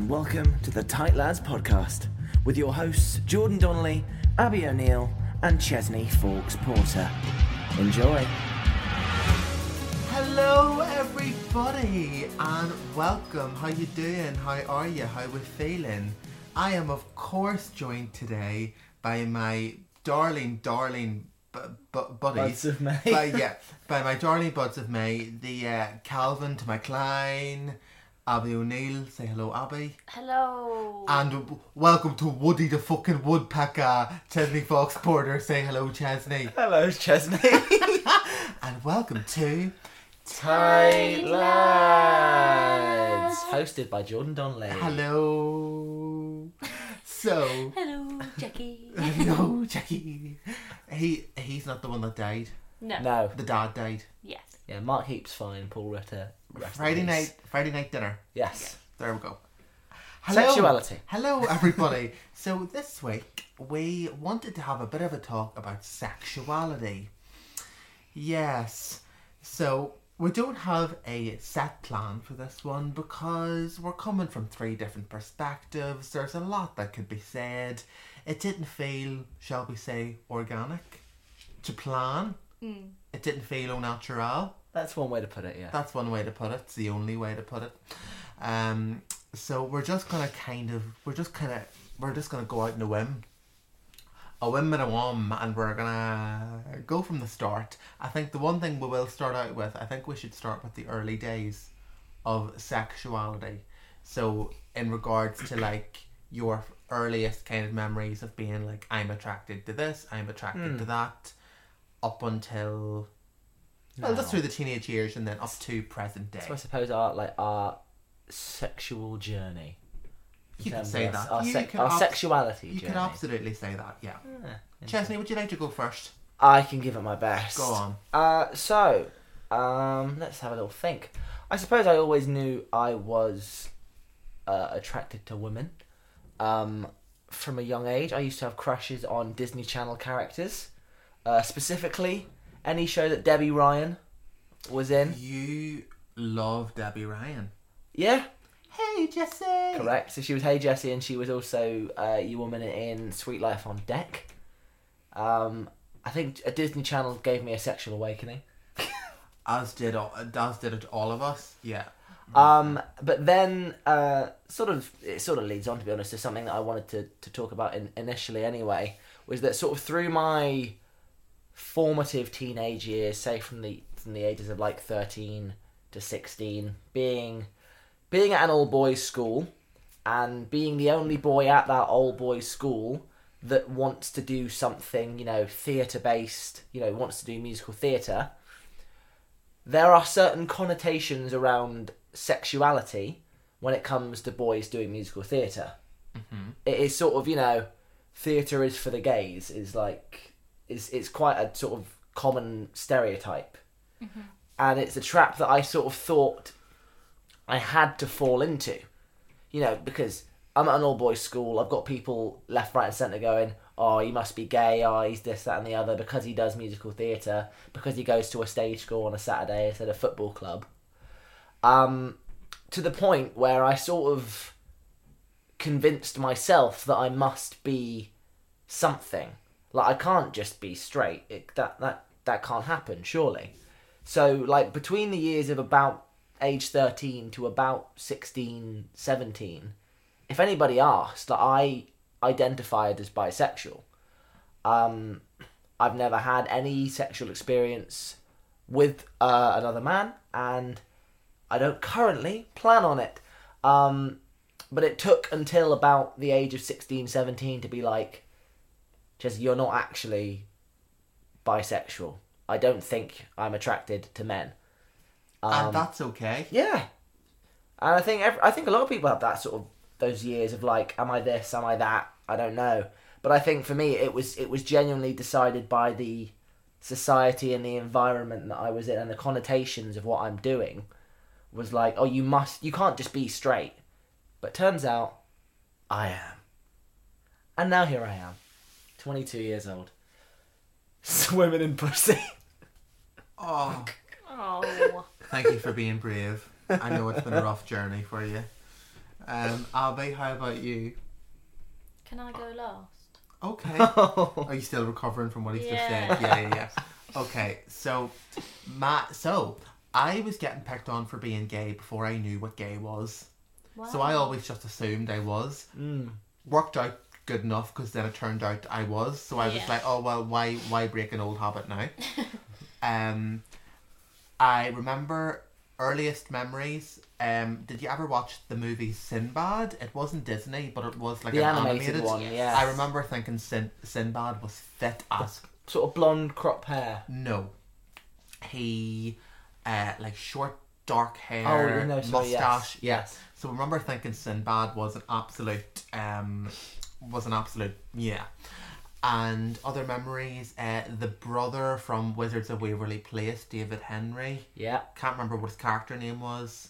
Hello, and welcome to the Tight Lads podcast with your hosts Jordan Donnelly, Abby O'Neill, and Chesney Fawkes Porter. Enjoy. Hello, everybody, and welcome. How you doing? How are you? How we feeling? I am, of course, joined today by my darling, darling bu- bu- buddies. Buds of May. by, yeah, by my darling buds of May. The uh, Calvin to my Klein, Abby O'Neill. Say hello, Abby. Hello. And w- welcome to Woody the fucking woodpecker, Chesney Fox Porter. Say hello, Chesney. Hello, Chesney. And welcome to Tight Lads, hosted by Jordan Donnelly. Hello. So, Hello, Jackie. hello, Jackie. He he's not the one that died. No. No, The dad died. Yes. Yeah, Mark Heap's fine. Paul Ritter. rest Friday night. Friday night dinner. Yes. There we go. Sexuality. Hello, everybody. so this week we wanted to have a bit of a talk about sexuality. Yes. So we don't have a set plan for this one because we're coming from three different perspectives. There's a lot that could be said. It didn't feel, shall we say, organic to plan. Hmm. It didn't feel au natural. That's one way to put it. Yeah. That's one way to put it. It's the only way to put it. Um, so we're just gonna kind of, we're just kind of, we're just gonna go out in a whim, a whim and a whim, and we're gonna go from the start. I think the one thing we will start out with, I think we should start with the early days of sexuality. So in regards to like your earliest kind of memories of being like, I'm attracted to this, I'm attracted to that, up until. Well, just through the teenage years and then up to present day. So I suppose our like our sexual journey. You can say that. Our, You sec- can our abs- sexuality You journey. can absolutely say that, yeah. Yeah. Chesney, would you like to go first? I can give it my best. Go on. Uh, so, um, let's have a little think. I suppose I always knew I was uh, attracted to women. Um, from a young age, I used to have crushes on Disney Channel characters. Uh, specifically, any show that Debby Ryan was in. You love Debby Ryan. Yeah, Hey, Jessie. correct. So she was Hey Jessie, and she was also uh, your woman in Suite Life on Deck. Um, I think a Disney Channel gave me a sexual awakening. As did all, as did it all of us. Yeah. Um, but then, uh, sort of, it sort of leads on to be honest to something that I wanted to, to talk about in, initially anyway, was that sort of through my formative teenage years, say from the from the ages of like thirteen to sixteen, being being at an all boys school and being the only boy at that all boys school that wants to do something, you know, theatre based, you know, wants to do musical theatre there are certain connotations around sexuality when it comes to boys doing musical theater mm-hmm. It is sort of you know, theatre is for the gays is like is it's quite a sort of common stereotype, and it's a trap that I sort of thought I had to fall into, you know, because I'm at an all boys school. I've got people left, right, and centre going, "Oh, he must be gay. Oh, he's this, that, and the other," because he does musical theatre, because he goes to a stage school on a Saturday instead of football club. Um, to the point where I sort of convinced myself that I must be something. Like I can't just be straight. It, that that that can't happen, surely. So like between the years of about age 13 to about 16, 17, if anybody asked, like, I identified as bisexual. Um, I've never had any sexual experience with uh, another man, and I don't currently plan on it. Um, but it took until about the age of 16, 17 to be like, just you're not actually bisexual. I don't think I'm attracted to men. Um, and that's okay. Yeah, and I think every, I think a lot of people have that sort of those years of like, am I this? Am I that? I don't know. But I think for me, it was it was genuinely decided by the society and the environment that I was in and the connotations of what I'm doing was like, oh, you must, you can't just be straight. But turns out, I am. And now here I am, 22 years old, swimming in pussy. Oh, Oh. thank you for being brave. I know it's been a rough journey for you. Um, Abby, how about you? Can I go last? Okay. Are you still recovering from what he's just said? Yeah, yeah, yeah. Okay, so my so I was getting picked on for being gay before I knew what gay was. So I always just assumed I was. Mm. Worked out good enough because then it turned out I was. So I was Yeah. like, oh well, why why break an old habit now? um, I remember earliest memories. Um, did you ever watch the movie Sinbad? It wasn't Disney, but it was like the an animated, animated one, yeah. I remember thinking Sin- Sinbad was fit as Sort of blonde crop hair. no. He, uh, like short dark hair, Oh, hair, no, sorry, mustache. yes. Yes. So I remember thinking Sinbad was an absolute, um, was an absolute yeah. And other memories, uh, the brother from Wizards of Waverly Place, David Henrie. Yeah. Can't remember what his character name was.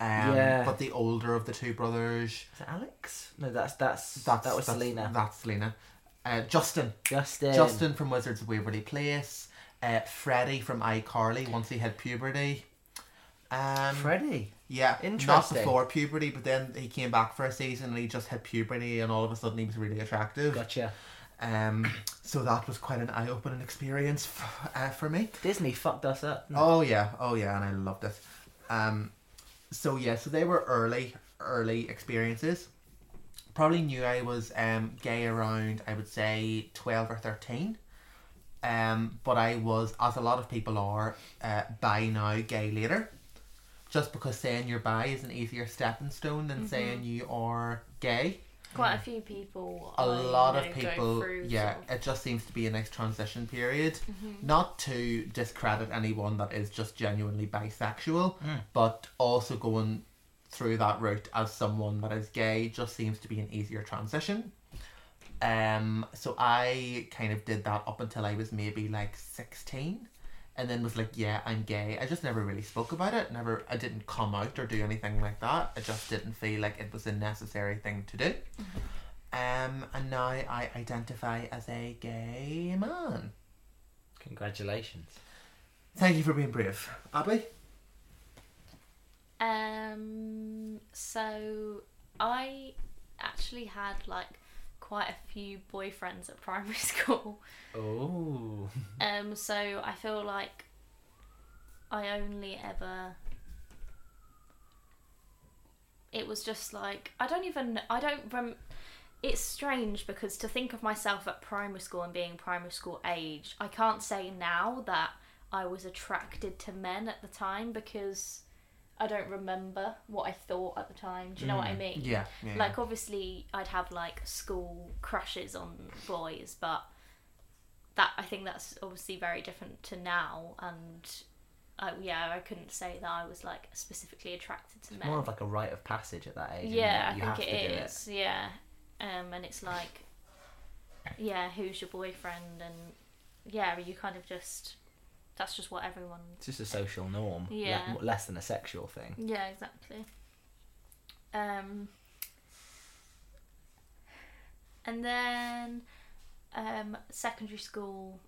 Um, Yeah. But the older of the two brothers. Is it Alex? No, that's that's, That's that was that's, Selena. That's Selena. Uh, Justin. Justin. Justin from Wizards of Waverly Place, uh, Freddie from iCarly once he had puberty. Um, Freddie. Yeah, not Interesting. before puberty, but then he came back for a season and he just hit puberty, and all of a sudden he was really attractive. Gotcha. Um, so that was quite an eye-opening experience f- uh, for me. Disney fucked us up. Oh yeah, oh yeah, and I loved it. Um, so yeah, so they were early, early experiences. Probably knew I was um gay around I would say twelve or thirteen. Um, but I was, as a lot of people are, uh, bi now, gay later. Just because saying you're bi is an easier stepping stone than saying you are gay. Quite a few people. A I lot of know go people, through yeah, sort of- it just seems to be a nice transition period. Mm-hmm. Not to discredit anyone that is just genuinely bisexual, Mm. but also going through that route as someone that is gay just seems to be an easier transition. Um, so I kind of did that up until I was maybe like sixteen, and then was like, yeah, I'm gay. I just never really spoke about it. Never, I didn't come out or do anything like that. I just didn't feel like it was a necessary thing to do. Um, and now I identify as a gay man. Congratulations. Thank you for being brave, Abby. Um. So I actually had like quite a few boyfriends at primary school. Oh. Um. So I feel like I only ever. It was just like I don't even I don't rem. It's strange because to think of myself at primary school and being primary school age, I can't say now that I was attracted to men at the time because I don't remember what I thought at the time. Do you know what I mean? Yeah, yeah. Like obviously I'd have like school crushes on boys, but that I think that's obviously very different to now and uh, yeah, I couldn't say that I was like specifically attracted to It's men. more of like a rite of passage at that age. yeah, I think to it. Yeah. Um and it's like yeah, who's your boyfriend and yeah, you kind of just that's just what everyone It's just a social norm. le- Yeah. less than a sexual thing. Yeah, exactly. Um, and then um, secondary school.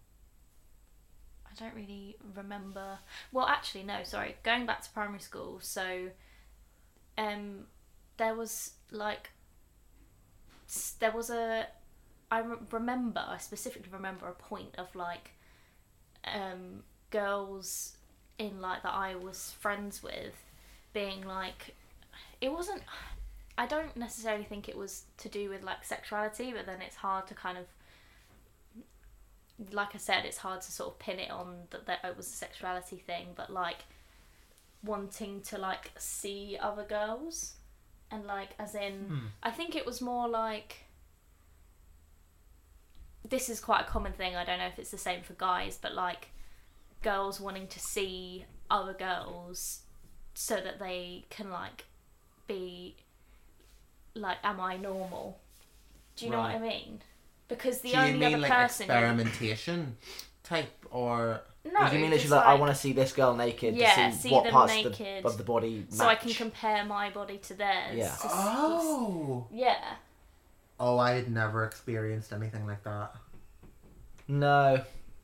I don't really remember. Well, actually, no. Sorry, going back to primary school. So, um, there was like there was a. I remember. I specifically remember a point of like, um, girls in like that I was friends with being like it wasn't I don't necessarily think it was to do with like sexuality but then it's hard to kind of like I said it's hard to sort of pin it on that, that it was a sexuality thing but like wanting to like see other girls and like as in hmm. I think it was more like this is quite a common thing I don't know if it's the same for guys but like girls wanting to see other girls so that they can like be like am I normal? Do you know what I mean? Because the Do you only mean other like person experimentation type or no, Or do you mean just literally like, I want to see this girl naked Yeah, to see, see what them parts of the, naked. of the body match? so I can compare my body to theirs. Yeah. to s- oh yeah. oh I had never experienced anything like that. No.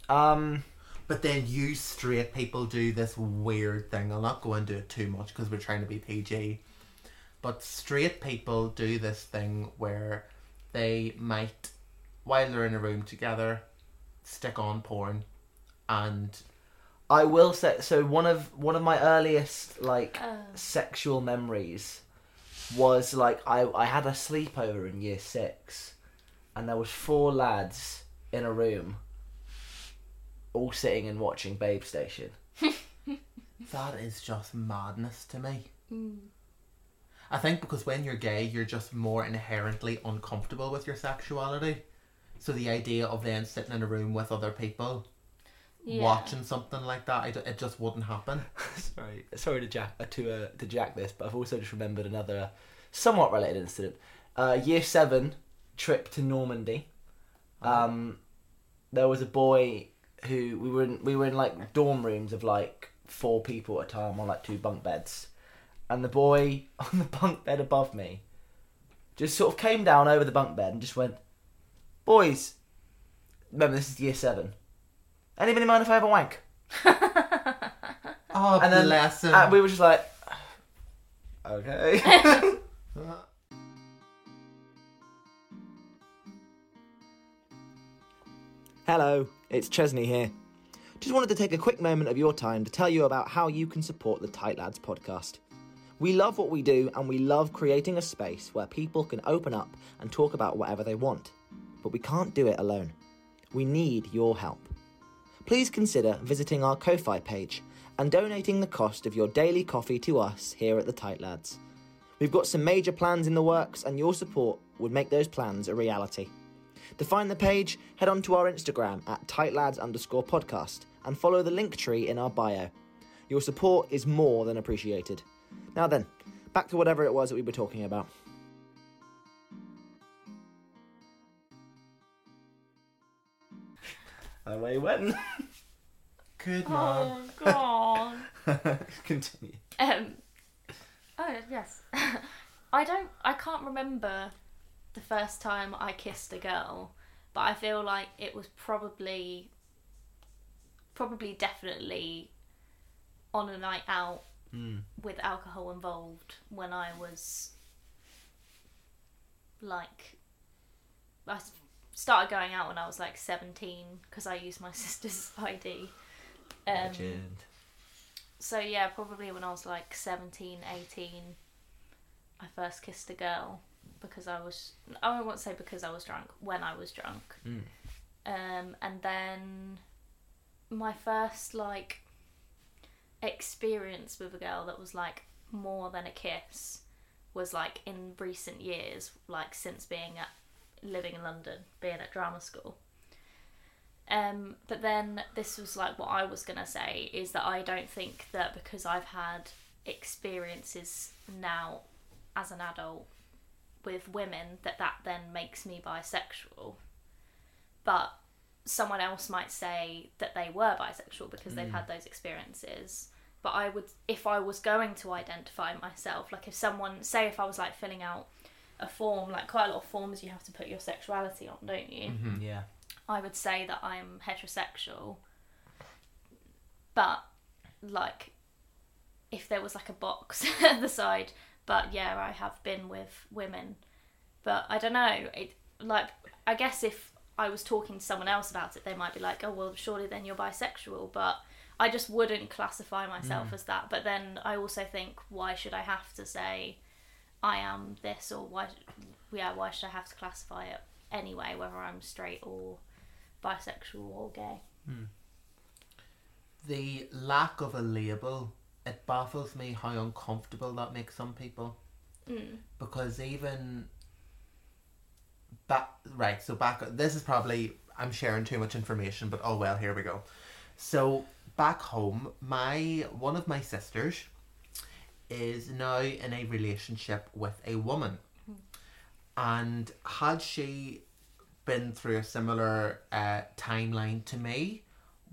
Um. But then you straight people do this weird thing. I'll not go into it too much because we're trying to be PG. But straight people do this thing where they might, while they're in a room together, stick on porn, and I will say so. One of one of my earliest like Oh. sexual memories was like I I had a sleepover in year six, and there was four lads in a room, all sitting and watching Babe Station. that is just madness to me. Mm. I think because when you're gay, you're just more inherently uncomfortable with your sexuality. So the idea of then sitting in a room with other people Yeah. watching something like that, it just wouldn't happen. sorry, sorry to jack uh, to uh, to jack this, but I've also just remembered another somewhat related incident. Uh, year seven trip to Normandy. Um, there was a boy who we were in, we were in like dorm rooms of like four people at a time on like two bunk beds, and the boy on the bunk bed above me just sort of came down over the bunk bed and just went, "Boys, remember this is year seven. Anybody mind if I have a wank?" Oh, And then- bless uh, him. And we were just like, "Okay." Hello, it's Chesney here. Just wanted to take a quick moment of your time to tell you about how you can support the Tight Lads podcast. We love what we do and we love creating a space where people can open up and talk about whatever they want. But we can't do it alone. We need your help. Please consider visiting our Ko-Fi page and donating the cost of your daily coffee to us here at the Tight Lads. We've got some major plans in the works and your support would make those plans a reality. To find the page, head on to our Instagram at tightlads underscore podcast and follow the link tree in our bio. Your support is more than appreciated. Now then, back to whatever it was that we were talking about. Away went. Good man. Oh god. Continue. um. Oh yes. I don't. I can't remember the first time I kissed a girl, but I feel like it was probably, probably definitely, on a night out with alcohol involved when I was like I started going out when I was like 17 because I used my sister's ID. Um, Legend. so yeah, probably when I was like 17, 18 I first kissed a girl because I was I won't say because I was drunk, when I was drunk. Mm. Um and then my first like experience with a girl that was like more than a kiss was like in recent years, like since being at living in London, being at drama school. Um, but then this was like what I was gonna say is that I don't think that because I've had experiences now as an adult with women that that then makes me bisexual. But someone else might say that they were bisexual because they've hmm. had those experiences. But I would, if I was going to identify myself, like if someone, say, if I was like filling out a form, like quite a lot of forms you have to put your sexuality on, don't you? Mm-hmm. Mm-hmm. Yeah. I would say that I'm heterosexual. But like if there was like a box at the side, but yeah, I have been with women. But I don't know, it like I guess if I was talking to someone else about it, they might be like, "Oh, well, surely then you're bisexual." But I just wouldn't classify myself mm. as that. But then I also think, why should I have to say I am this or why yeah, why should I have to classify it anyway whether I'm straight or bisexual or gay? Hmm. The lack of a label, it baffles me how uncomfortable that makes some people. Mm. Because even back right, so back this is probably I'm sharing too much information, but oh well, here we go. So back home, my one of my sisters is now in a relationship with a woman. And had she been through a similar uh, timeline to me,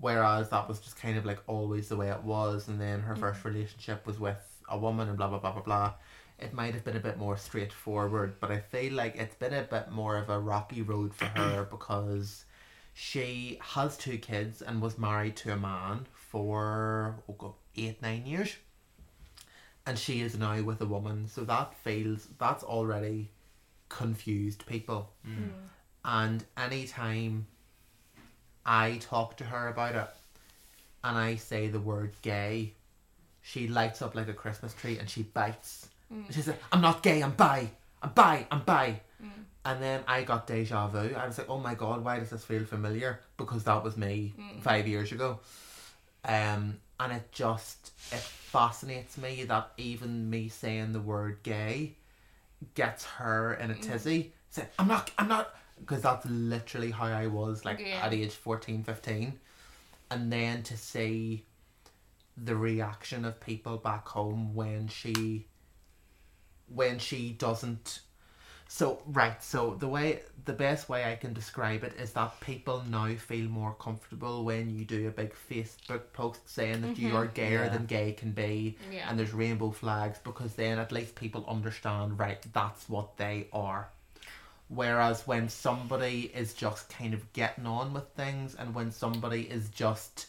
whereas that was just kind of like always the way it was, and then her first relationship was with a woman and blah blah blah blah blah. It might have been a bit more straightforward, but I feel like it's been a bit more of a rocky road for her because she has two kids and was married to a man for oh God, eight nine years. and she is now with a woman. So that feels that's already confused people. Mm. And anytime I talk to her about it and I say the word gay, she lights up like a Christmas tree and she bites. Mm. She says, I'm not gay, I'm bi. I'm bi, I'm bi. Mm. And then I got deja vu. I was like, oh my god, why does this feel familiar? Because that was me mm. five years ago. Um, and it just, it fascinates me that even me saying the word gay gets her in a tizzy. Say, I'm not, I'm not, because that's literally how I was like Yeah. at age 14, 15. And then to see the reaction of people back home when she when she doesn't so right so the way the best way i can describe it is that people now feel more comfortable when you do a big facebook post saying that you mm-hmm. are gayer Yeah. than gay can be Yeah. and there's rainbow flags because then at least people understand right that's what they are whereas when somebody is just kind of getting on with things and when somebody is just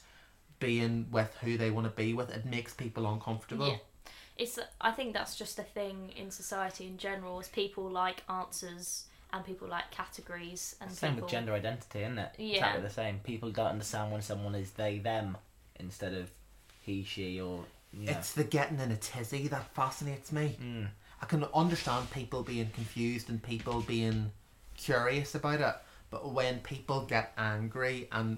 being with who they want to be with it makes people uncomfortable Yeah. It's. I think that's just a thing in society in general. Is people like answers and people like categories and Same people. with gender identity, isn't it? Yeah. Exactly the same. People don't understand when someone is they them instead of he she or you know. It's the getting in a tizzy that fascinates me. Mm. I can understand people being confused and people being curious about it, but when people get angry and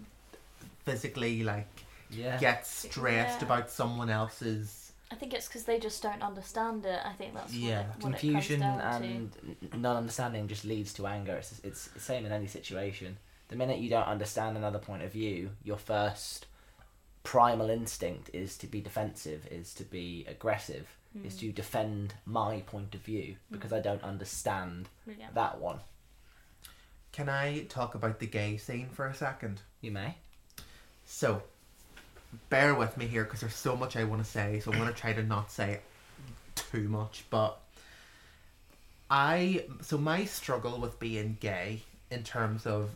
physically like Yeah. get stressed Yeah. about someone else's I think it's because they just don't understand it. I think that's Yeah. what, it, what Confusion it comes down and n- non-understanding just leads to anger. It's, it's the same in any situation. The minute you don't understand another point of view, your first primal instinct is to be defensive, is to be aggressive, Mm. is to defend my point of view mm. because I don't understand. Yeah. that one. Can I talk about the gay scene for a second? You may. So, bear with me here because there's so much I want to say, so I'm going to try to not say too much. But I, so my struggle with being gay, in terms of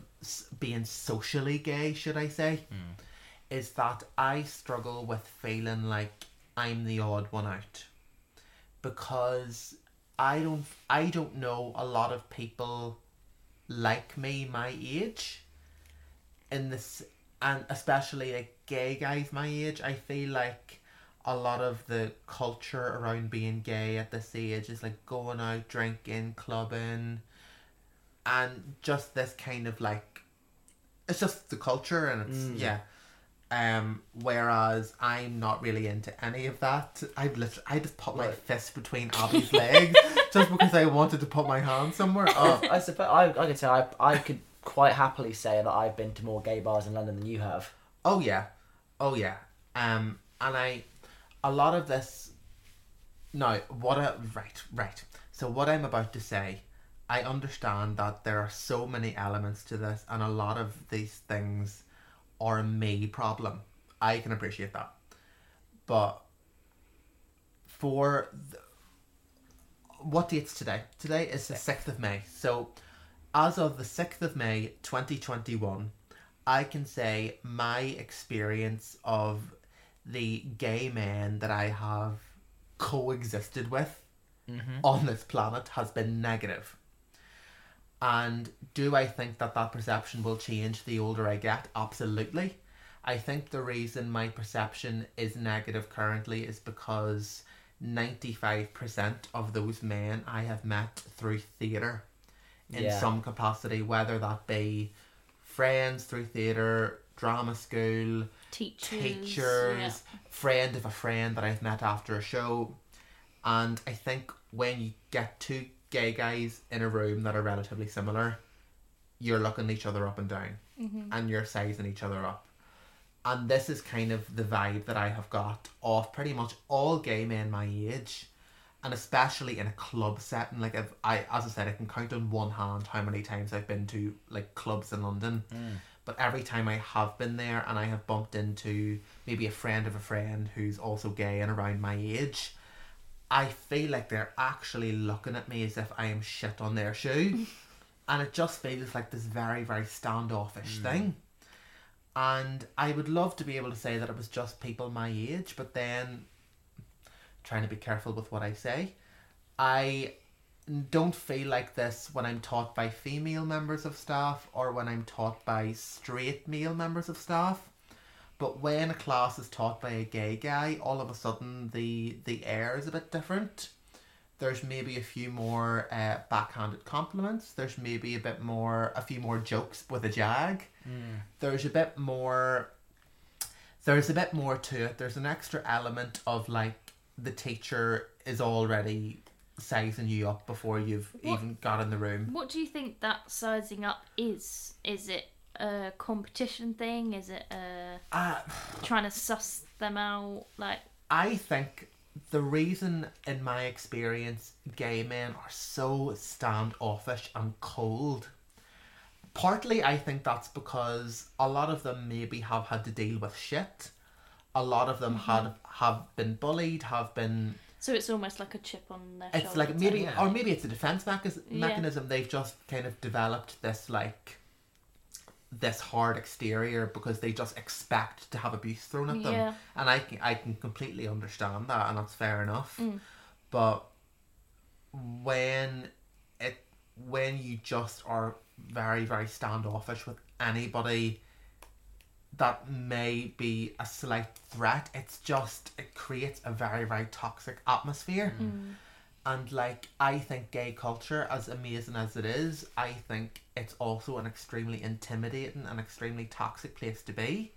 being socially gay, should I say, hmm. is that I struggle with feeling like I'm the odd one out because I don't, I don't know a lot of people like me my age in this and especially like gay guys my age i feel like a lot of the culture around being gay at this age is like going out drinking clubbing and just this kind of like it's just the culture and it's Mm. yeah um whereas i'm not really into any of that i literally i just put my Right. fist between abby's legs just because i wanted to put my hand somewhere oh I suppose I, I could say I, I could quite happily say that I've been to more gay bars in London than you have. Oh yeah, oh yeah. Um, and I, a lot of this. No, what I right, right. So what I'm about to say, I understand that there are so many elements to this, and a lot of these things are a me problem. I can appreciate that, but for the, what date's today? Today is the sixth of May. So, as of the sixth of May, twenty twenty one. I can say my experience of the gay men that I have coexisted with Mm-hmm. on this planet has been negative. And do I think that that perception will change the older I get? Absolutely. I think the reason my perception is negative currently is because 95% of those men I have met through theatre in Yeah. some capacity, whether that be friends through theatre, drama school, Teachers. teachers, yeah. friend of a friend that I've met after a show. And I think when you get two gay guys in a room that are relatively similar, you're looking each other up and down Mm-hmm. and you're sizing each other up. And this is kind of the vibe that I have got of pretty much all gay men my age. And especially in a club setting, like if I, as I said, I can count on one hand how many times I've been to like clubs in London. But every time I have been there and I have bumped into maybe a friend of a friend who's also gay and around my age, I feel like they're actually looking at me as if I am shit on their shoe. and it just feels like this very, very standoffish hmm. thing. And I would love to be able to say that it was just people my age, but then trying to be careful with what I say. I don't feel like this when I'm taught by female members of staff or when I'm taught by straight male members of staff. But when a class is taught by a gay guy, all of a sudden the the air is a bit different. There's maybe a few more uh, backhanded compliments. There's maybe a bit more, a few more jokes with a jag. There's a bit more. There's a bit more to it. There's an extra element of like the teacher is already sizing you up before you've What- even got in the room. What do you think that sizing up is? Is it a competition thing? Is it a Uh, trying to suss them out? Like, I think the reason, in my experience, gay men are so standoffish and cold. Partly, I think that's because a lot of them maybe have had to deal with shit. A lot of them had have been bullied, have been. so it's almost like a chip on their It's like maybe, Yeah. or maybe it's a defense mechan- Yeah. mechanism. They've just kind of developed this like this hard exterior because they just expect to have abuse thrown at them Yeah. and I can I can completely understand that, and that's fair enough. Mm. But when it when you just are very very standoffish with anybody that may be a slight threat, it's just it creates a very very toxic atmosphere. Mm. And like I think gay culture, as amazing as it is, I think it's also an extremely intimidating and extremely toxic place to be.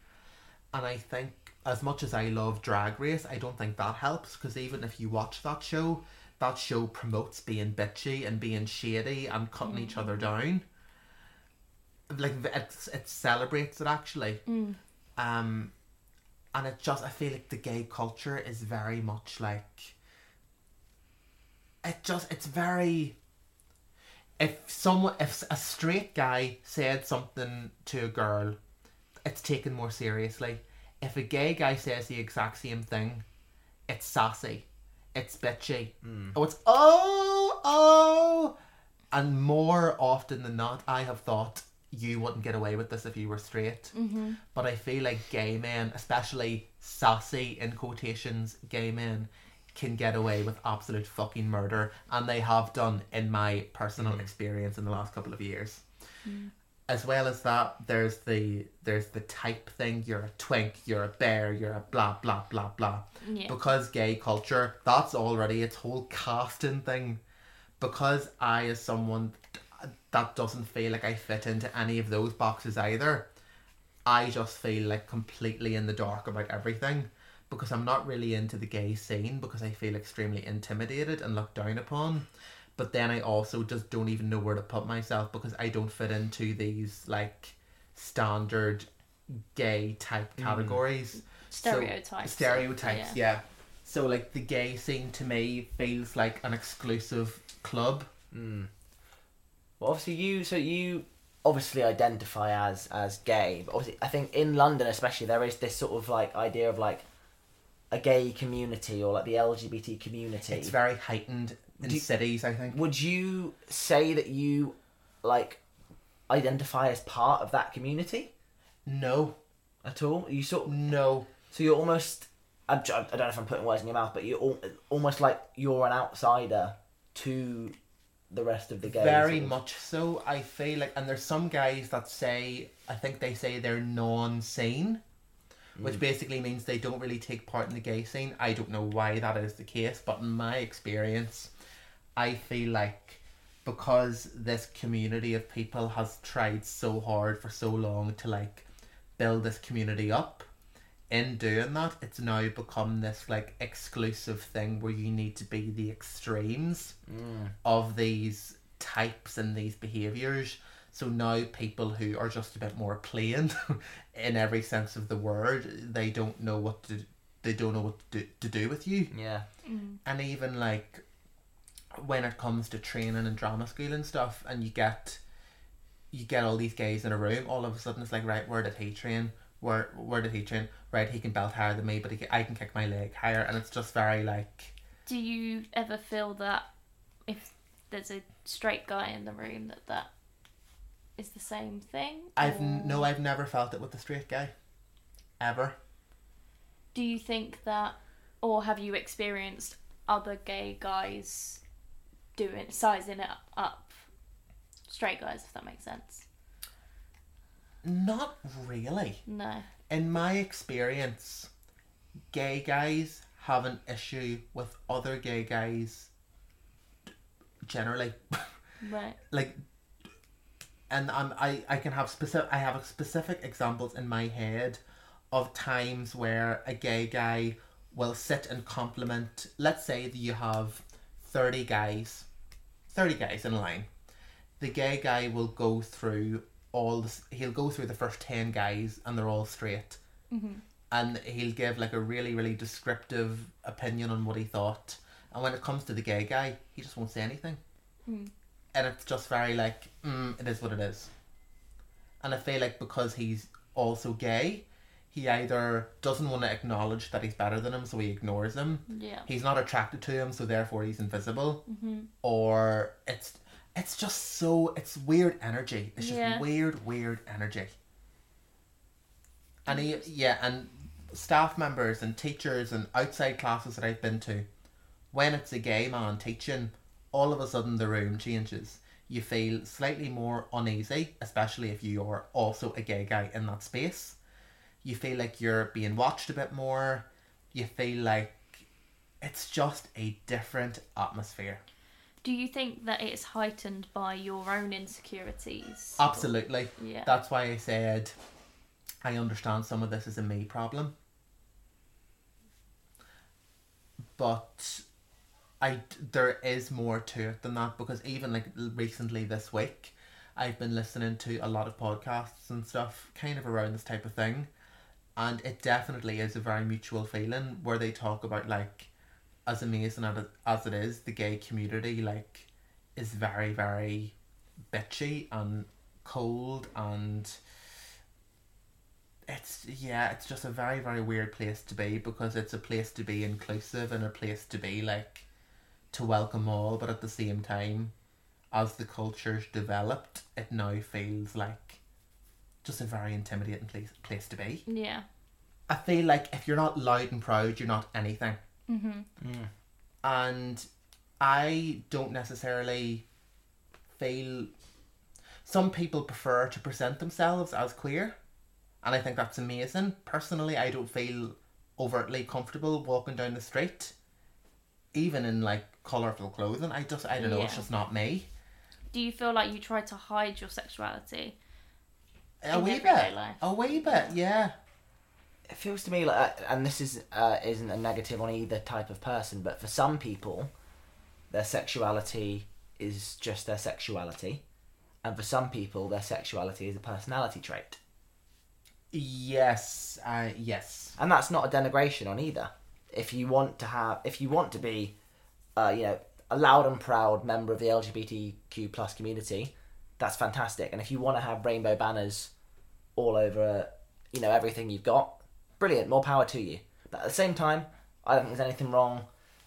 And I think as much as I love Drag Race, I don't think that helps because even if you watch that show, that show promotes being bitchy and being shady and cutting each other down. Like it, it celebrates it actually. Mm. Um, and it just I feel like the gay culture is very much like it just it's very if someone if a straight guy said something to a girl it's taken more seriously. If a gay guy says the exact same thing it's sassy it's bitchy. Oh it's oh oh. And more often than not i have thought you wouldn't get away with this if you were straight. Mm-hmm. but I feel like gay men, especially sassy in quotations, gay men can get away with absolute fucking murder, and they have done in my personal mm. experience in the last couple of years. Mm. As well as that, there's the there's the type thing. You're a twink. You're a bear. You're a blah blah blah blah. Yeah. Because gay culture, that's already its whole casting thing. Because I, as someone that doesn't feel like I fit into any of those boxes either, I just feel like completely in the dark about everything because I'm not really into the gay scene because I feel extremely intimidated and looked down upon. But then I also just don't even know where to put myself because I don't fit into these like standard gay type categories. So- Stereotypes. stereotypes, yeah. So like the gay scene to me feels like an exclusive club. Mm. Well, obviously you. So you obviously identify as as gay, but obviously I think in London especially there is this sort of like idea of like a gay community or like the LGBT community. It's very heightened in you- cities, I think. Would you say that you like identify as part of that community No, at all? You sort of, no. so you're almost. I'm, don't know if I'm putting words in your mouth, but you're almost like you're an outsider to the rest of the gays. Very much so. I feel like, and there's some guys that say, I think they say they're non-scene, which basically means they don't really take part in the gay scene. I don't know why that is the case, but in my experience, I feel like because this community of people has tried so hard for so long to like build this community up in doing that it's now become this like exclusive thing where you need to be the extremes Mm. of these types and these behaviors so now people who are just a bit more plain in every sense of the word they don't know what to they don't know what to do, to do with you Yeah. Mm. and even like when it comes to training and drama school and stuff and you get you get all these guys in a room all of a sudden it's like right where did he train where where did he train right he can belt higher than me but he I can kick my leg higher and it's just very like Do you ever feel that if there's a straight guy in the room that that is the same thing? I've or no I've never felt it with a straight guy ever Do you think that, or have you experienced other gay guys doing sizing it up straight guys if that makes sense Not really. no In my experience, gay guys have an issue with other gay guys generally. right like and um, I, I can have specific I have specific examples in my head of times where a gay guy will sit and compliment let's say that you have 30 guys 30 guys in a line. The gay guy will go through all this he'll go through the first 10 guys and they're all straight. And he'll give like a really really descriptive opinion on what he thought. And when it comes to the gay guy he just won't say anything and it's just very like mm, it is what it is. And i feel like because he's also gay he either doesn't want to acknowledge that he's better than him so he ignores him. Yeah. He's not attracted to him so therefore he's invisible. Or it's it's just so it's weird energy. It's just Yeah. weird weird energy. And he, yeah and staff members and teachers and outside classes that i've been to when it's a gay man teaching all of a sudden the room changes. You feel slightly more uneasy especially if you're also a gay guy in that space. You feel like you're being watched a bit more. You feel like it's just a different atmosphere. Do you think that it's heightened by your own insecurities? Absolutely. Yeah. That's why i said i understand some of this is a me problem. But I there is more to it than that because even like recently this week, I've been listening to a lot of podcasts and stuff, kind of around this type of thing, and it definitely is a very mutual feeling where they talk about like, as amazing as as it is, the gay community like, is very very, bitchy and cold and. It's yeah, it's just a very very weird place to be because it's a place to be inclusive and a place to be like to welcome all, but at the same time, as the culture's developed, it now feels like just a very intimidating place place to be. yeah I feel like if you're not loud and proud, you're not anything. mm-hmm. And I don't necessarily feel some people prefer to present themselves as queer, and I think that's amazing. Personally, I don't feel overtly comfortable walking down the street, even in like colorful clothing. I just I don't know. It's just not me. do you feel like you try to hide your sexuality A In wee bit. life. A wee bit. Yeah. it feels to me like, uh, and this is uh, isn't a negative on either type of person, but for some people, their sexuality is just their sexuality, and for some people, their sexuality is a personality trait, Yes. Uh, yes. and that's not a denigration on either. If you want to have, if you want to be, uh, you know, a loud and proud member of the LGBTQ plus community, that's fantastic. And if you want to have rainbow banners all over, you know, everything you've got, brilliant. More power to you. But at the same time, I don't think there's anything wrong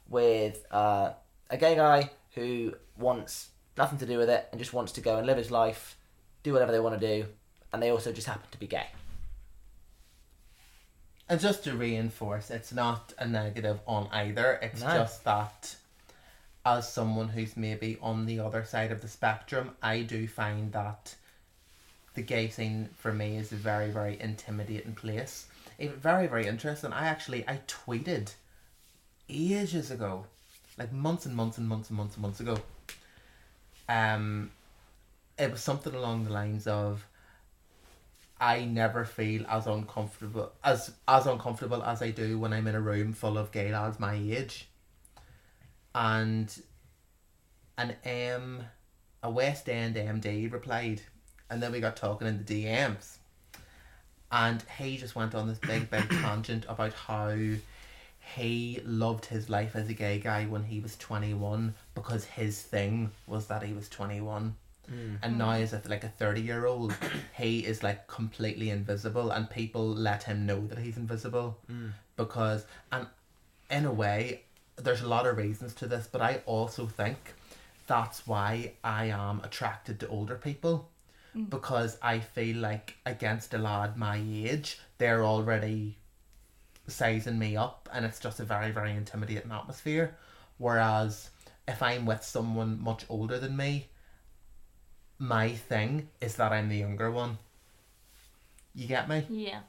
with uh, a gay guy who wants nothing to do with it and just wants to go and live his life, do whatever they want to do, and they also just happen to be gay. And just to reinforce, it's not a negative on either. It's No. just that, as someone who's maybe on the other side of the spectrum, I do find that the gay scene for me is a very, very intimidating place. It, very, very interesting. I actually I tweeted ages ago, like months and months and months and months and months ago. Um, it was something along the lines of. I never feel as uncomfortable as as uncomfortable as I do when I'm in a room full of gay lads my age. And an M um, a West End MD replied and then we got talking in the DMs. And he just went on this big big tangent about how he loved his life as a gay guy when he was 21 because his thing was that he was 21 and now as a, like a 30 year old he is like completely invisible and people let him know that he's invisible. Mm. Because and in a way there's a lot of reasons to this but i also think that's why i am attracted to older people. Mm. Because i feel like against a lad my age they're already sizing me up and it's just a very very intimidating atmosphere. Whereas if I'm with someone much older than me, my thing is that I'm the younger one. You get me? Yeah.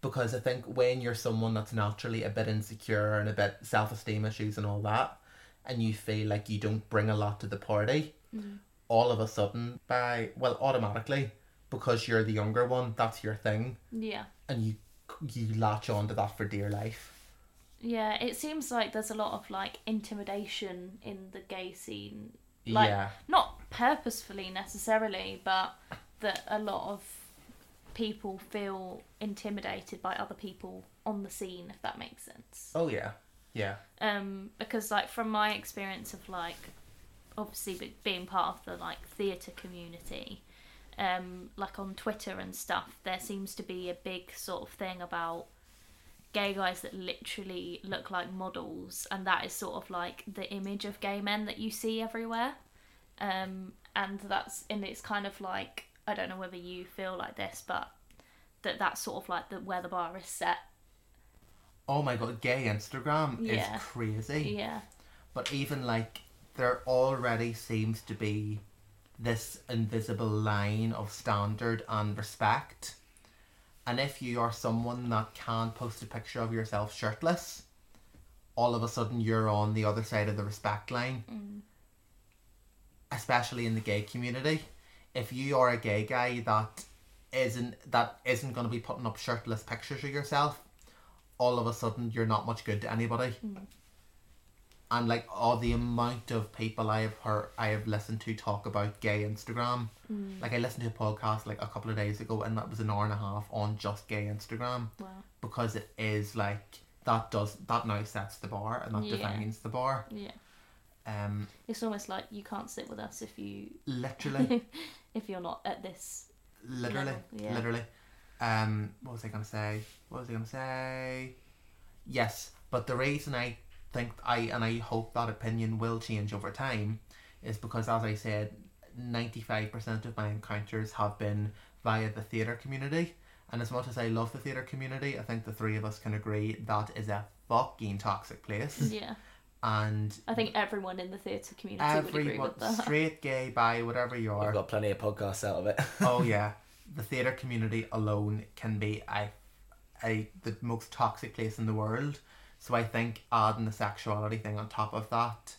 Because I think when you're someone that's naturally a bit insecure and a bit self esteem issues and all that, and you feel like you don't bring a lot to the party, Mm. all of a sudden, by well, automatically, because you're the younger one, that's your thing, Yeah. and you you latch on to that for dear life. Yeah, it seems like there's a lot of like intimidation in the gay scene. Like, yeah, Not purposefully necessarily, but that a lot of people feel intimidated by other people on the scene, if that makes sense. oh yeah, yeah, Um, because like from my experience of like obviously being part of the like theatre community, um, like on Twitter and stuff, there seems to be a big sort of thing about gay guys that literally look like models, and that is sort of like the image of gay men that you see everywhere. Um, and that's and it's kind of like I don't know whether you feel like this, but that that's sort of like the where the bar is set. Oh my god, gay Instagram Yeah. is crazy. Yeah. But even like there already seems to be this invisible line of standard and respect. And if you are someone that can't post a picture of yourself shirtless, all of a sudden you're on the other side of the respect line. Mm. Especially in the gay community. If you are a gay guy that isn't that isn't gonna be putting up shirtless pictures of yourself, all of a sudden you're not much good to anybody and like all the amount of people I have heard I have listened to talk about gay Instagram. Mm. Like I listened to a podcast like a couple of days ago and that was an hour and a half on just gay Instagram Wow. because it is like that does that now sets the bar and that Yeah. defines the bar. Yeah. Um It's almost like you can't sit with us if you literally if you're not at this. literally Level, yeah. literally. Um what was I gonna say? What was I gonna say? Yes, but the reason I think I and I hope that opinion will change over time is because as I said, ninety five percent of my encounters have been via the theatre community. And as much as I love the theatre community, I think the three of us can agree that is a fucking toxic place. Yeah. And I think everyone in the theatre community would agree everyone, with that. straight, gay, bi, whatever you are, I've got plenty of podcasts out of it. oh yeah, the theatre community alone can be a, a the most toxic place in the world. So I think adding the sexuality thing on top of that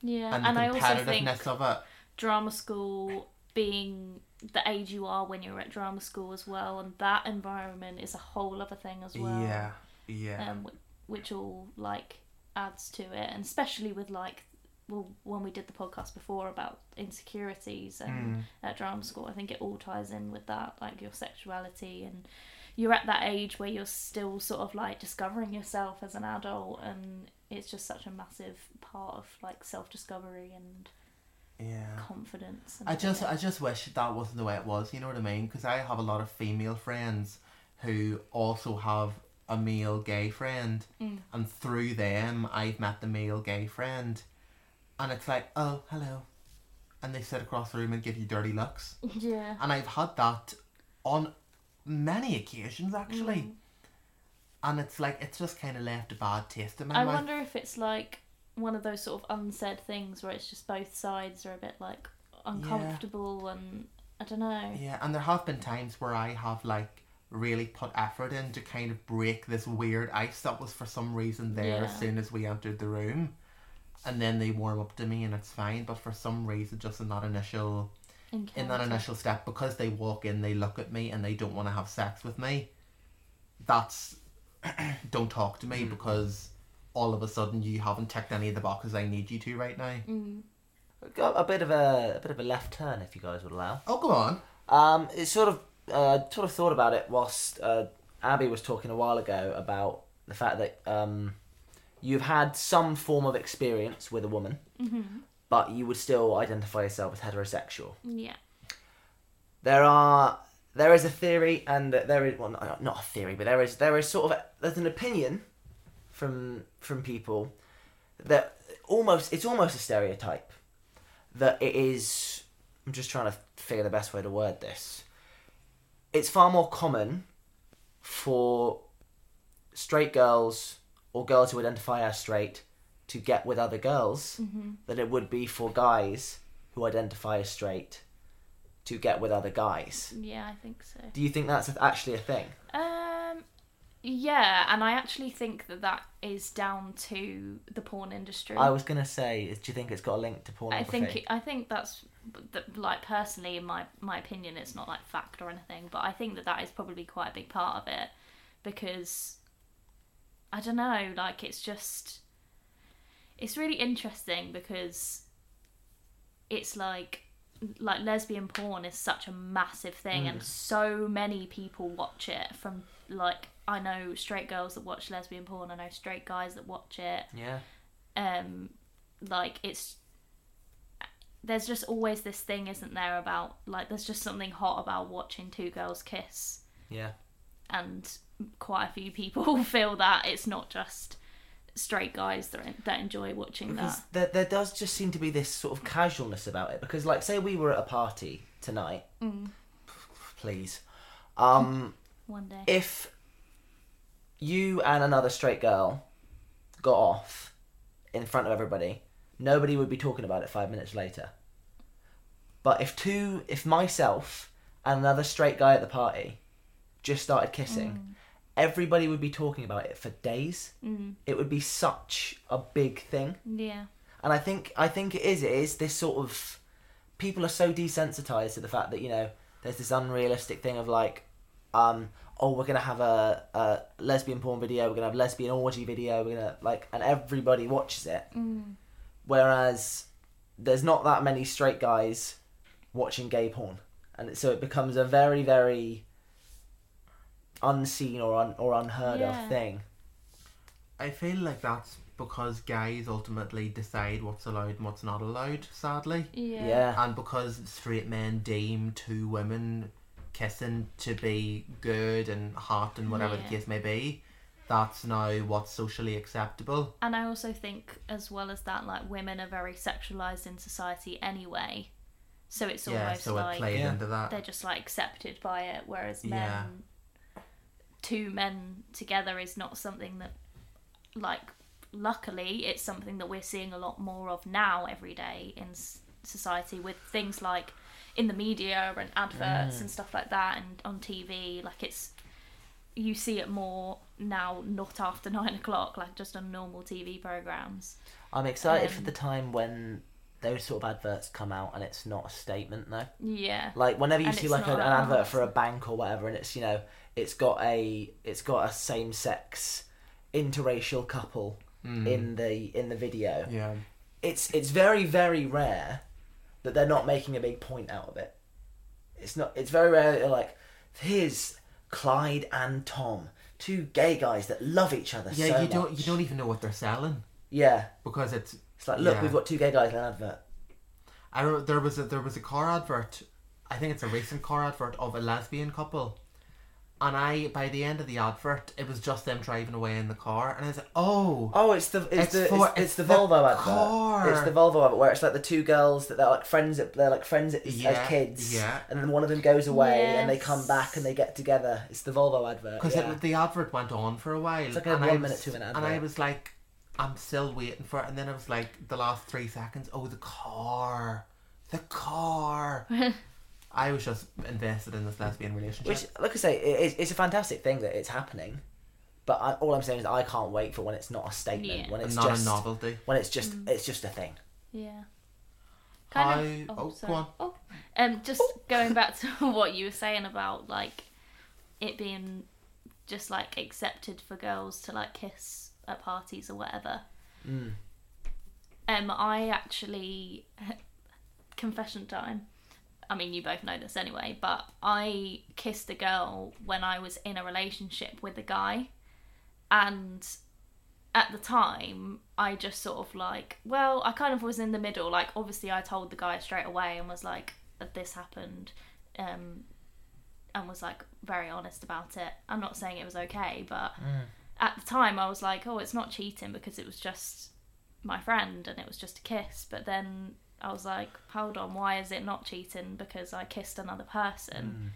Yeah, and and, the I also think competitiveness of it. drama school being the age you are when you're at drama school as well, and that environment is a whole other thing as well. Yeah, yeah, Um, which all like adds to it, and especially with like. Well, when we did the podcast before about insecurities and Mm. at drama school, I think it all ties in with that, like your sexuality, and you're at that age where you're still sort of like discovering yourself as an adult, and it's just such a massive part of like self discovery and yeah. confidence. And I just, I just wish that wasn't the way it was. You know what I mean? Because I have a lot of female friends who also have a male gay friend, Mm. and through them, I've met the male gay friend, and it's like, oh, hello, and they sit across the room and give you dirty looks, yeah. and I've had that on many occasions actually, Mm. and it's like it's just kind of left a bad taste in my I mouth. I wonder if it's like one of those sort of unsaid things where it's just both sides are a bit like uncomfortable and I don't know. Yeah, and there have been times where I have like really put effort in to kind of break this weird ice that was for some reason there as soon as we entered the room. And then they warm up to me and it's fine, but for some reason just in that initial in that initial step, because they walk in, they look at me and they don't want to have sex with me, that's don't talk to me because all of a sudden you haven't ticked any of the boxes I need you to right now. Mm. got a bit of a, a bit of a left turn, if you guys would allow. Oh go on. Um, it's sort of uh, sort of thought about it whilst uh, Abby was talking a while ago about the fact that um, you've had some form of experience with a woman, hmm but you would still identify yourself as heterosexual. Yeah. There are there is a theory, and there is well, not, not a theory, but there is there is sort of a, there's an opinion from from people that almost it's almost a stereotype that it is. I'm just trying to figure the best way to word this. It's far more common for straight girls or girls who identify as straight to get with other girls Mhm. than it would be for guys who identify as straight to get with other guys. Yeah, I think so. Do you think that's actually a thing? Yeah, and I actually think that that is down to the porn industry. I was gonna say, do you think it's got a link to porn? I think it, I think that's that, like personally in my my opinion it's not like fact or anything but I think that that is probably quite a big part of it because I don't know like it's just it's really interesting because it's like like lesbian porn is such a massive thing and mm. so many people watch it from like I know straight girls that watch lesbian porn I know straight guys that watch it yeah, um like it's there's just always this thing isn't there about like there's just something hot about watching two girls kiss yeah, and quite a few people feel that it's not just straight guys that that enjoy watching because that there, there does just seem to be this sort of casualness about it. Because, like, say we were at a party tonight, Mm. please. Um, one day if you and another straight girl got off in front of everybody, nobody would be talking about it five minutes later. But if two, if myself and another straight guy at the party just started kissing, everybody would be talking about it for days. mm. It would be such a big thing, yeah and I think I think it is. It is this sort of people are so desensitized to the fact that you know there's this unrealistic thing of like, um, oh, we're gonna have a, a lesbian porn video, we're gonna have lesbian orgy video, we're gonna like, and everybody watches it. mm. Whereas there's not that many straight guys watching gay porn, and so it becomes a very very unseen or un, or unheard Yeah. of thing. I feel like that's because guys ultimately decide what's allowed and what's not allowed, sadly. yeah Yeah. And because straight men deem two women kissing to be good and hot and whatever Yeah. the case may be, that's now what's socially acceptable. and I also think as well as that like women are very sexualized in society anyway so it's yeah, almost so like played Yeah. they're just like accepted by it whereas men Yeah. two men together is not something that like luckily it's something that we're seeing a lot more of now every day in society with things like in the media and adverts and stuff like that and on tv like it's you see it more now not after nine o'clock like just on normal tv programs I'm excited for Um, the time when those sort of adverts come out and it's not a statement though. yeah Like whenever you And see like not an, an advert for a bank or whatever, and it's you know it's got a it's got a same sex interracial couple Mm. in the in the video. yeah. It's it's very very rare that they're not making a big point out of it. It's not. It's very rare that they're like, here's Clyde and Tom, two gay guys that love each other. Yeah, so you don't much." you don't even know what they're selling Yeah, because it's it's like look, Yeah. we've got two gay guys in an advert. I don't there was a there was a car advert I think it's a recent car advert of a lesbian couple and I by the end of the advert it was just them driving away in the car and I was like oh Oh, it's the it's, It's the for- it's, it's it's the the Volvo advert. car. It's the Volvo advert where it's like the two girls that they're like friends. At, They're like friends as, Yeah, as kids. yeah. And then one of them goes away, and they come back and they get together. It's the Volvo advert. because yeah. the advert went on for a while It's like a and I one was- minute, two minute and I was like I'm still waiting for it and then I was like the last three seconds oh the car the car I was just invested in this lesbian relationship Which, like I say, it, it's, it's a fantastic thing that it's happening. But I, all I'm saying is I can't wait for when it's not a statement. Yeah. When it's not just a novelty when it's just it's just a thing. yeah How Kind of- oh, sorry. go on Oh, um, just going back to what you were saying about like it being just like accepted for girls to like kiss at parties or whatever. Mm. Um, I actually confession time. I mean, you both know this anyway, but I kissed a girl when I was in a relationship with a guy, and at the time, I just sort of like, well, I kind of was in the middle. Like, obviously, I told the guy straight away and was like, that this happened, um, and was like very honest about it. I'm not saying it was okay, but at the time, I was like, oh, it's not cheating because it was just my friend and it was just a kiss. But then I was like, hold on, why is it not cheating because I kissed another person?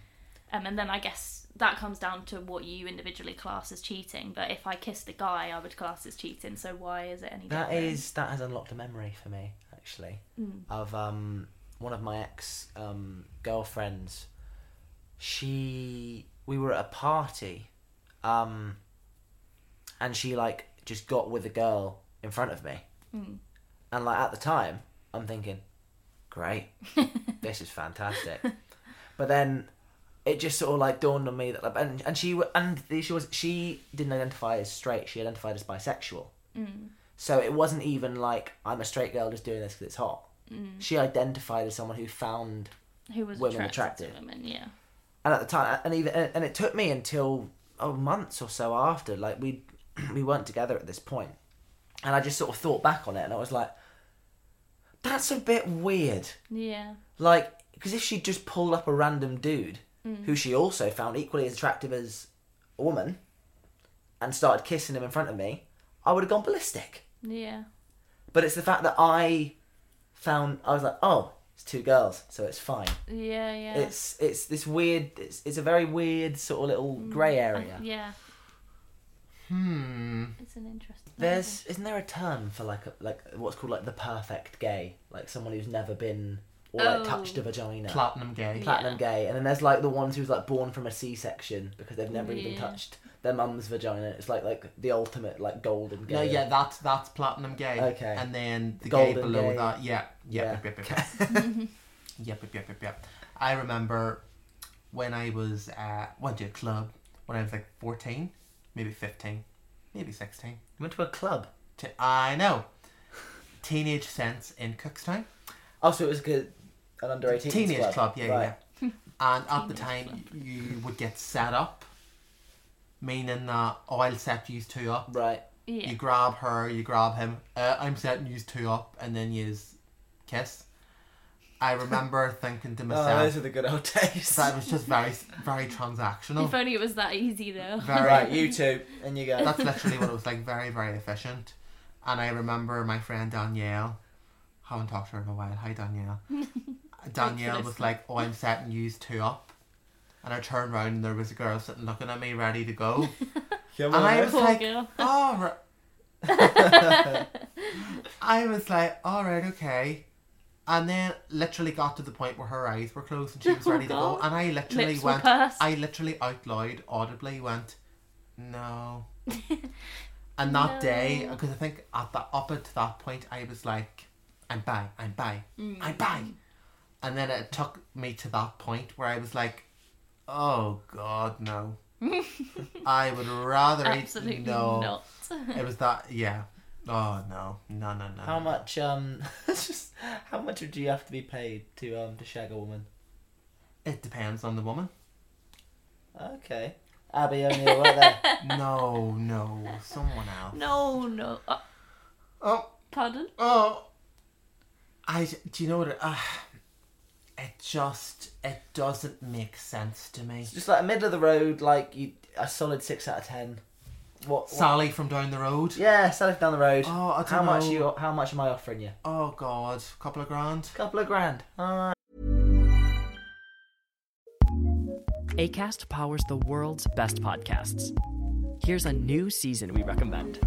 Um, and then I guess that comes down to what you individually class as cheating. But if I kissed a guy, I would class as cheating. So why is it any That different? is that has unlocked a memory for me actually Mm. of um one of my ex um girlfriends. She we were at a party, um, and she like just got with a girl in front of me, Mm. and like at the time I'm thinking, great, this is fantastic, but then it just sort of like dawned on me that like, and and she and the issue was she didn't identify as straight, she identified as bisexual. Mm. So it wasn't even like I'm a straight girl just doing this because it's hot. Mm. She identified as someone who found, Who was Women attracted, attractive. to women? Yeah. and at the time, and even and it took me until oh months or so after, like we we weren't together at this point, and I just sort of thought back on it, and I was like, that's a bit weird. Yeah. Like, because if she just pulled up a random dude Mm. who she also found equally as attractive as a woman, and started kissing him in front of me, I would have gone ballistic. Yeah. But it's the fact that I found I was like, oh, it's two girls, so it's fine. Yeah. Yeah. It's it's this weird. It's, it's a very weird sort of little grey area. Yeah. Hmm. It's an interesting. There's isn't there a term for like a, like what's called like the perfect gay, like someone who's never been or like touched a oh. vagina. Platinum gay. Platinum yeah. gay, and then there's like the ones who's like born from a C-section because they've never yeah. even touched their mum's vagina. It's like like the ultimate like golden gay. No, yeah, that's that's platinum gay. Okay. And then the golden gay below gay. that, yeah, yeah, yeah. yeah, yeah, yep, yep, yep, yep, yep. I remember when I was at went to a club when I was like fourteen maybe fifteen, maybe sixteen. Went to a club. T- I know. Teenage Sense in Cookstown. Oh, so it was good. An under 18 Teenage club. club, yeah, right. yeah. And at the Teenage time, you would get set up, meaning that oh, I'll set you two up. Right. Yeah. You grab her, you grab him. Uh, I'm setting you two up, and then you kiss. I remember thinking to Oh, myself those are the good old days. that was just very, very transactional. If only it was that easy though. Very, right, you two, and you go. That's literally what it was like. Very, very efficient. And I remember my friend Danielle. Haven't talked to her in a while. Hi Danielle. Danielle was like, "Oh, I'm setting you two up," and I turned around and there was a girl sitting looking at me, ready to go. Come and I was like, girl. "Oh." I was like, all right, okay. And then literally got to the point where her eyes were closed and she was Oh, ready to go. And I literally Lips went. I literally out loud, audibly went, no. and that day, because I think at that up to that point, I was like, I'm bi, I'm bi, Mm. I'm bi. And then it took me to that point where I was like, oh God, no. I would rather eat- Absolutely no. not. It was that, yeah. Oh no, no, no, no. How much? Um, it's just how much would you have to be paid to um to shag a woman? It depends on the woman. Okay, Abby O'Neill, right there. No, no, someone else. No, no. Uh, Oh, pardon? oh. I. Do you know what? It, uh, it just it doesn't make sense to me. It's just like a middle of the road, like you, a solid six out of ten. What? what Sally from down the road. yeah, Sally it down the road. Oh, I don't how much you? How much am I offering you? Oh God, a couple of grand. couple of grand. All right. ACAST powers the world's best podcasts. Here's a new season we recommend.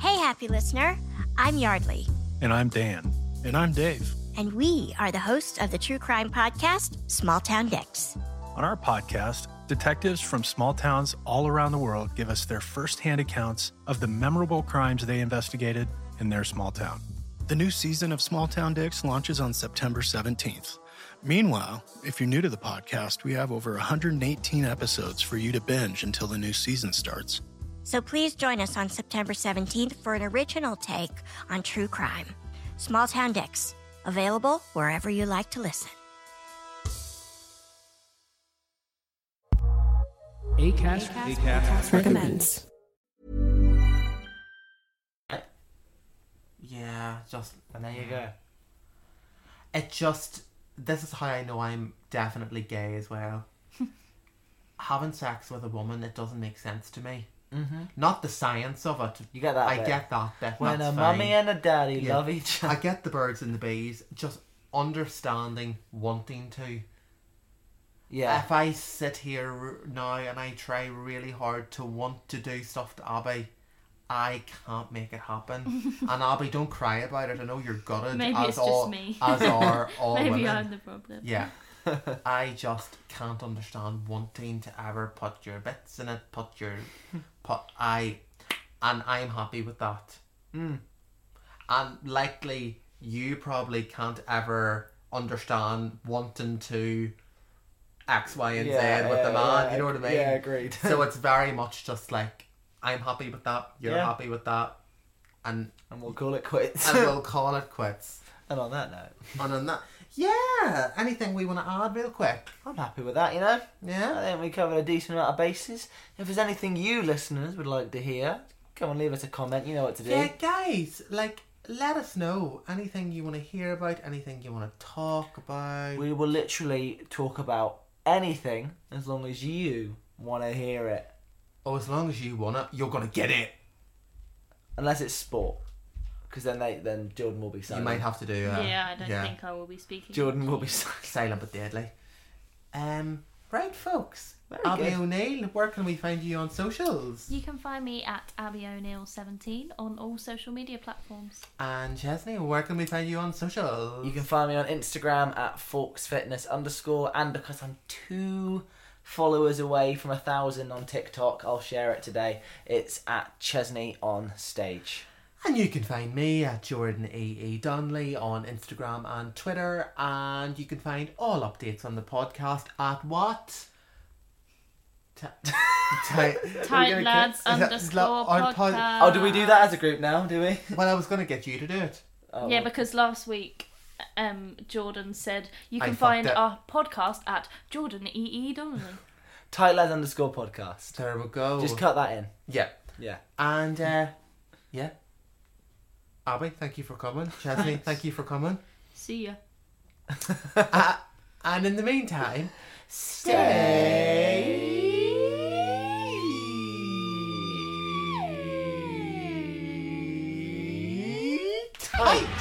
Hey, happy listener. I'm Yardley, And I'm Dan. And I'm Dave. And we are the hosts of the true crime podcast, Small Town Dicks. On our podcast, detectives from small towns all around the world give us their firsthand accounts of the memorable crimes they investigated in their small town. The new season of Small Town Dicks launches on September 17th. Meanwhile, if you're new to the podcast, we have over 118 episodes for you to binge until the new season starts. So please join us on September 17th for an original take on true crime. Small Town Dicks, available wherever you like to listen. ACAST, recommends. Yeah, just And there you go. it just. This is how I know I'm definitely gay as well. Having sex with a woman, it doesn't make sense to me. Mm-hmm. not the science of it. You get that I bit. get that bit. When that's a fine. mummy and a daddy Yeah. love each other. I get the birds and the bees. Just understanding, wanting to. Yeah. If I sit here now and I try really hard to want to do stuff to Abby, I can't make it happen. and Abby, don't cry about it. I know you're gutted. Maybe as it's just me. As are all Maybe women. I'm the problem. Yeah. I just can't understand wanting to ever put your bits in it, put your put I and I'm happy with that. Mm. And likely you probably can't ever understand wanting to X, Y, and Z with the man, you know what I mean? Yeah, agreed. so it's very much just like I'm happy with that, you're Yeah. happy with that, and and we'll call it quits. and we'll call it quits. and on that note, And on that Yeah. Anything we want to add real quick? I'm happy with that, you know? Yeah. I think we covered a decent amount of bases. If there's anything you listeners would like to hear, come and leave us a comment. You know what to do. Yeah, guys, like let us know anything you want to hear about, anything you want to talk about. We will literally talk about anything as long as you want to hear it. oh, as long as you want it, you're gonna get it. Unless it's sport. Because then they then Jordan will be silent. You silent. might have to do. Uh, yeah, I don't think I will be speaking. Jordan will be silent. silent but deadly. Um, right, folks. Very Abby good. O'Neill, where can we find you on socials? You can find me at Abby O'Neill 17 on all social media platforms. And Chesney, where can we find you on socials? You can find me on Instagram at forksfitness underscore, and because I'm two followers away from a thousand on TikTok, I'll share it today. It's at Chesney on stage. And you can find me at Jordan E. E. Donnelly on Instagram and Twitter. And you can find all updates on the podcast at what? Ti- ti- Tight lads underscore podcast. Oh, do we do that as a group now? Do we? well, I was going to get you to do it. Oh, Yeah, because last week um, Jordan said you I can fucked find it. our podcast at Jordan E. E. Donnelly. tight lads underscore podcast. There we go. Just cut that in. Yeah. Yeah. And, uh, yeah. Abby, thank you for coming. Chesney, thank you for coming. See ya. Uh, and in the meantime, stay tight.